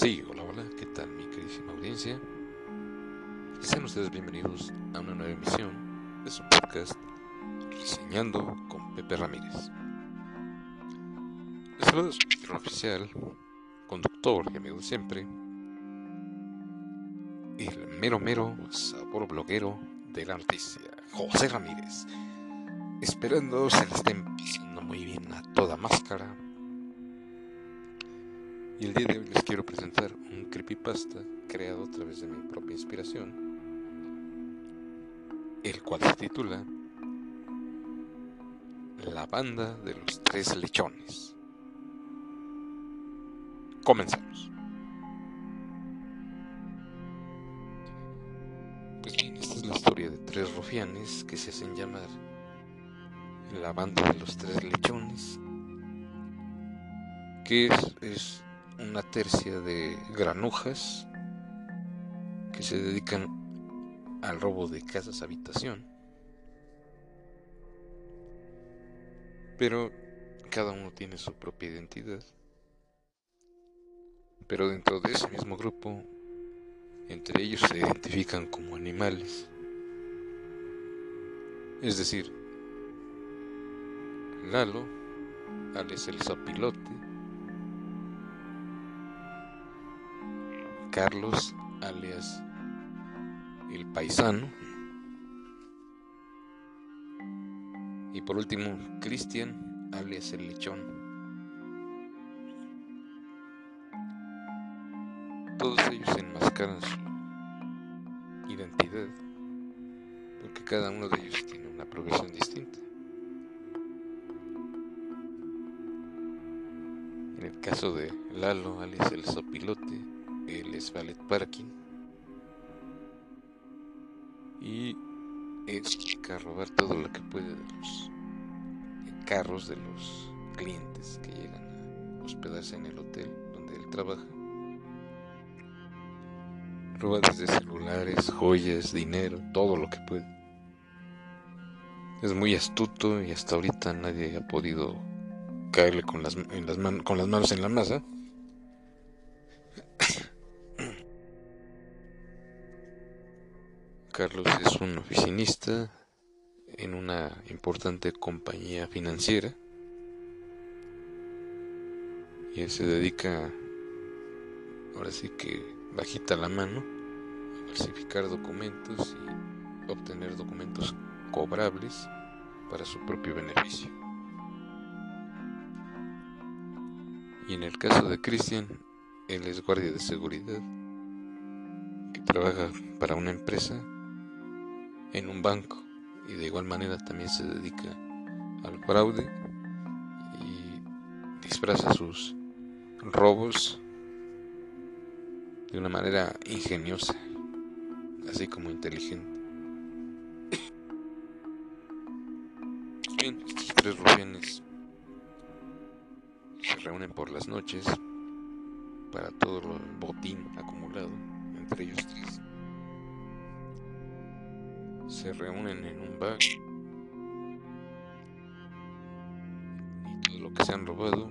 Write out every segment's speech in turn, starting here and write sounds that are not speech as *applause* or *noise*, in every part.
Sí, hola, hola, ¿qué tal mi queridísima audiencia? Sean ustedes bienvenidos a una nueva emisión de su podcast Reseñando con Pepe Ramírez. Les saluda su oficial, conductor y amigo siempre, el mero mero sabor bloguero de la noticia, José Ramírez. Esperando se le estén pisando muy bien a toda máscara y el día de hoy les quiero presentar un creepypasta creado a través de mi propia inspiración, el cual se titula La banda de los tres lechones. Comenzamos. Pues bien, esta es la historia de tres rufianes que se hacen llamar la banda de los tres lechones, que es, es una tercia de granujas que se dedican al robo de casas habitación. Pero cada uno tiene su propia identidad. Pero dentro de ese mismo grupo, entre ellos se identifican como animales. Es decir, Lalo, alias el zapilote, Carlos, alias el paisano. Y por último, Cristian, alias el lechón. Todos ellos enmascaran su identidad, porque cada uno de ellos tiene una progresión distinta. En el caso de Lalo, alias el sopilote, él es valet parking y es a robar todo lo que puede de los carros de los clientes que llegan a hospedarse en el hotel donde él trabaja. Roba desde celulares, joyas, dinero, todo lo que puede. Es muy astuto y hasta ahorita nadie ha podido caerle con las, con las manos en la masa. Carlos es un oficinista en una importante compañía financiera y él se dedica, ahora sí que bajita la mano, a falsificar documentos y obtener documentos cobrables para su propio beneficio. Y en el caso de Christian, él es guardia de seguridad que trabaja para una empresa en un banco y de igual manera también se dedica al fraude y disfraza sus robos de una manera ingeniosa, así como inteligente. Bien, estos tres rufianes se reúnen por las noches para todo el botín acumulado entre ellos tres se reúnen en un bar y todo lo que se han robado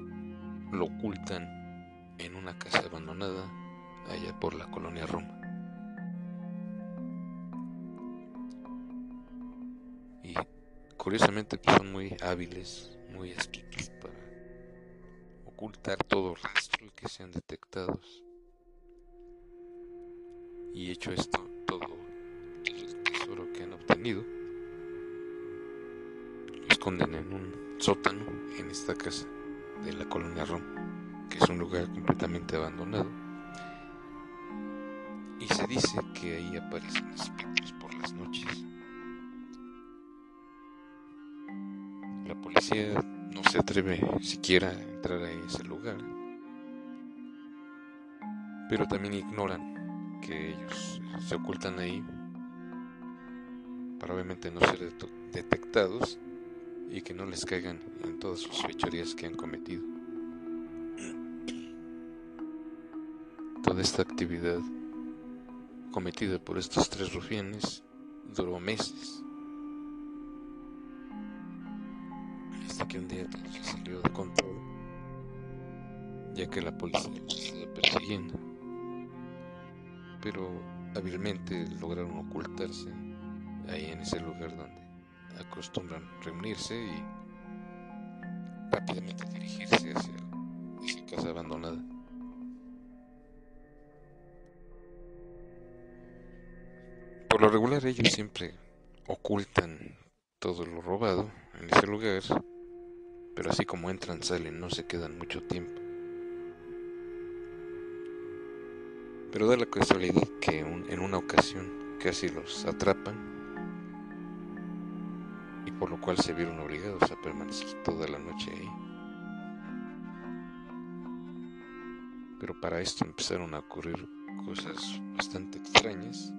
lo ocultan en una casa abandonada allá por la colonia Roma. Y curiosamente pues, son muy hábiles, muy astutos para ocultar todo rastro que sean detectados. Y hecho esto, que han obtenido. Lo esconden en un sótano en esta casa de la colonia Rom, que es un lugar completamente abandonado. Y se dice que ahí aparecen espectros por las noches. La policía no se atreve siquiera a entrar a ese lugar, pero también ignoran que ellos se ocultan ahí para obviamente no ser detectados y que no les caigan en todas sus fechorías que han cometido. Toda esta actividad cometida por estos tres rufianes duró meses. Hasta que un día todo salió de control, ya que la policía los estaba persiguiendo. pero hábilmente lograron ocultarse ahí en ese lugar donde acostumbran reunirse y rápidamente dirigirse hacia esa casa abandonada. Por lo regular ellos siempre ocultan todo lo robado en ese lugar, pero así como entran salen, no se quedan mucho tiempo. Pero da la casualidad que en una ocasión casi los atrapan por lo cual se vieron obligados a permanecer toda la noche ahí. Pero para esto empezaron a ocurrir cosas bastante extrañas.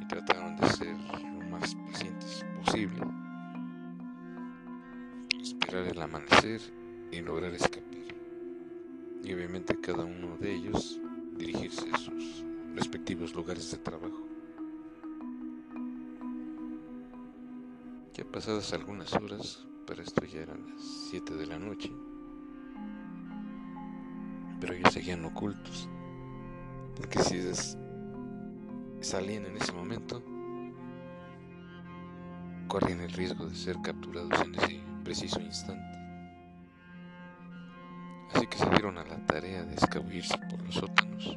Y trataron de ser lo más pacientes posible. Esperar el amanecer y lograr escapar y obviamente cada uno de ellos dirigirse a sus respectivos lugares de trabajo. Pasadas algunas horas, para esto ya eran las 7 de la noche, pero ellos seguían ocultos, porque si salían en ese momento, corrían el riesgo de ser capturados en ese preciso instante. Así que se dieron a la tarea de escabullirse por los sótanos.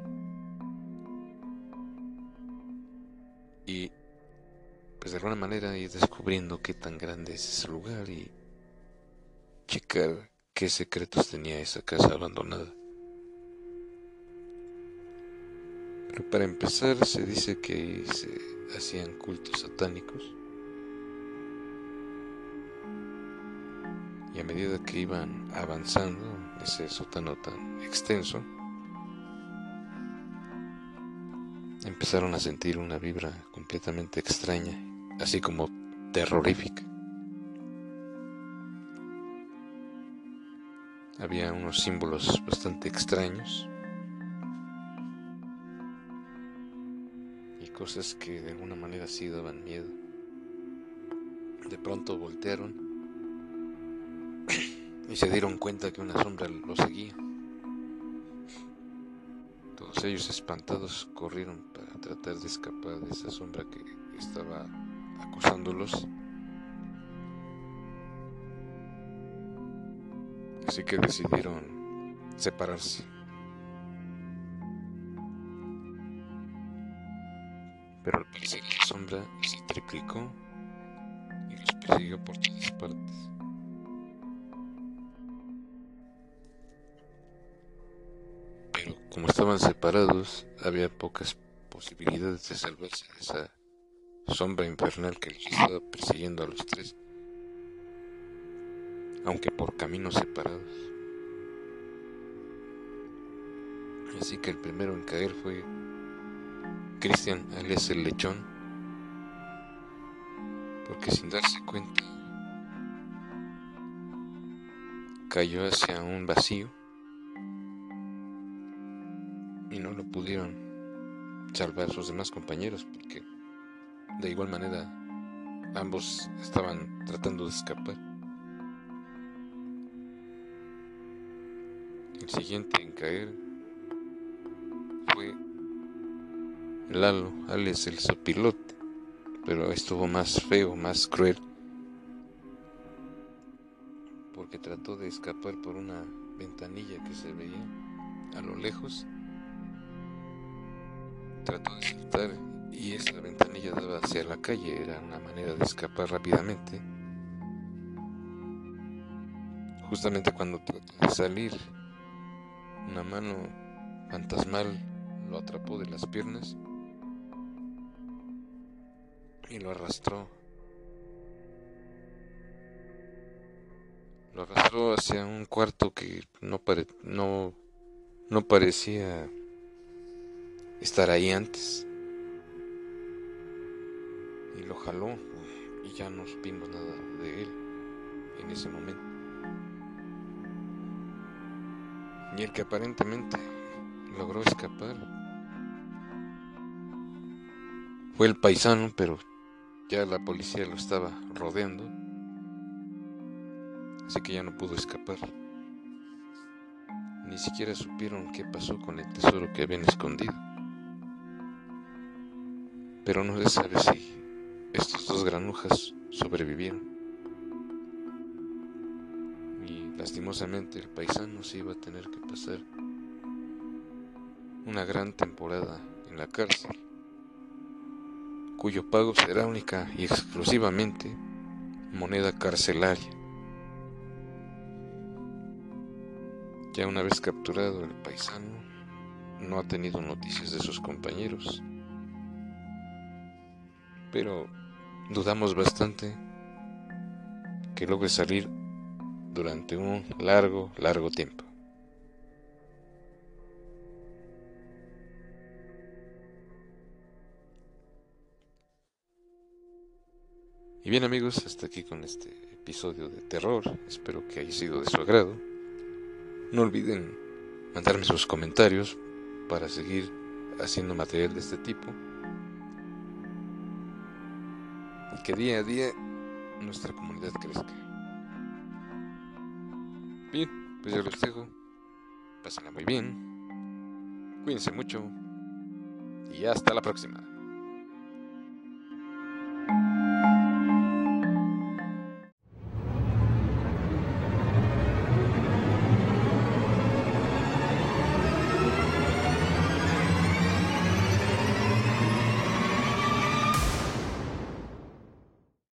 Y pues de alguna manera ir descubriendo qué tan grande es ese lugar y checar qué secretos tenía esa casa abandonada. Pero para empezar se dice que se hacían cultos satánicos y a medida que iban avanzando ese sótano tan extenso, empezaron a sentir una vibra completamente extraña, así como terrorífica. Había unos símbolos bastante extraños y cosas que de alguna manera sí daban miedo. De pronto voltearon *coughs* y se dieron cuenta que una sombra los seguía. Todos ellos espantados corrieron para tratar de escapar de esa sombra que estaba acusándolos. Así que decidieron separarse. Pero al parecer la sombra se triplicó y los persiguió por todas partes. Como estaban separados, había pocas posibilidades de salvarse de esa sombra infernal que les estaba persiguiendo a los tres, aunque por caminos separados. Así que el primero en caer fue Cristian, alias el lechón, porque sin darse cuenta cayó hacia un vacío y no lo pudieron salvar sus demás compañeros porque de igual manera ambos estaban tratando de escapar. El siguiente en caer fue Lalo, alias el sopilote, pero estuvo más feo, más cruel, porque trató de escapar por una ventanilla que se veía a lo lejos trató de saltar y esa ventanilla daba hacia la calle, era una manera de escapar rápidamente. Justamente cuando trató de salir, una mano fantasmal lo atrapó de las piernas y lo arrastró. Lo arrastró hacia un cuarto que no, no, no parecía estar ahí antes. Y lo jaló y ya no supimos nada de él en ese momento. Y el que aparentemente logró escapar fue el paisano, pero ya la policía lo estaba rodeando. Así que ya no pudo escapar. ni siquiera supieron qué pasó con el tesoro que habían escondido. Pero no se sabe si dos granujas sobrevivieron. Y lastimosamente el paisano se iba a tener que pasar una gran temporada en la cárcel, cuyo pago será única y exclusivamente moneda carcelaria. Ya una vez capturado el paisano, no ha tenido noticias de sus compañeros, pero dudamos bastante que logre salir durante un largo, largo tiempo. Y bien amigos, hasta aquí con este episodio de terror. Espero que haya sido de su agrado. No olviden mandarme sus comentarios para seguir haciendo material de este tipo. Y que día a día nuestra comunidad crezca. Bien, pues ya los dejo. Pásenla muy bien. Cuídense mucho. Y hasta la próxima.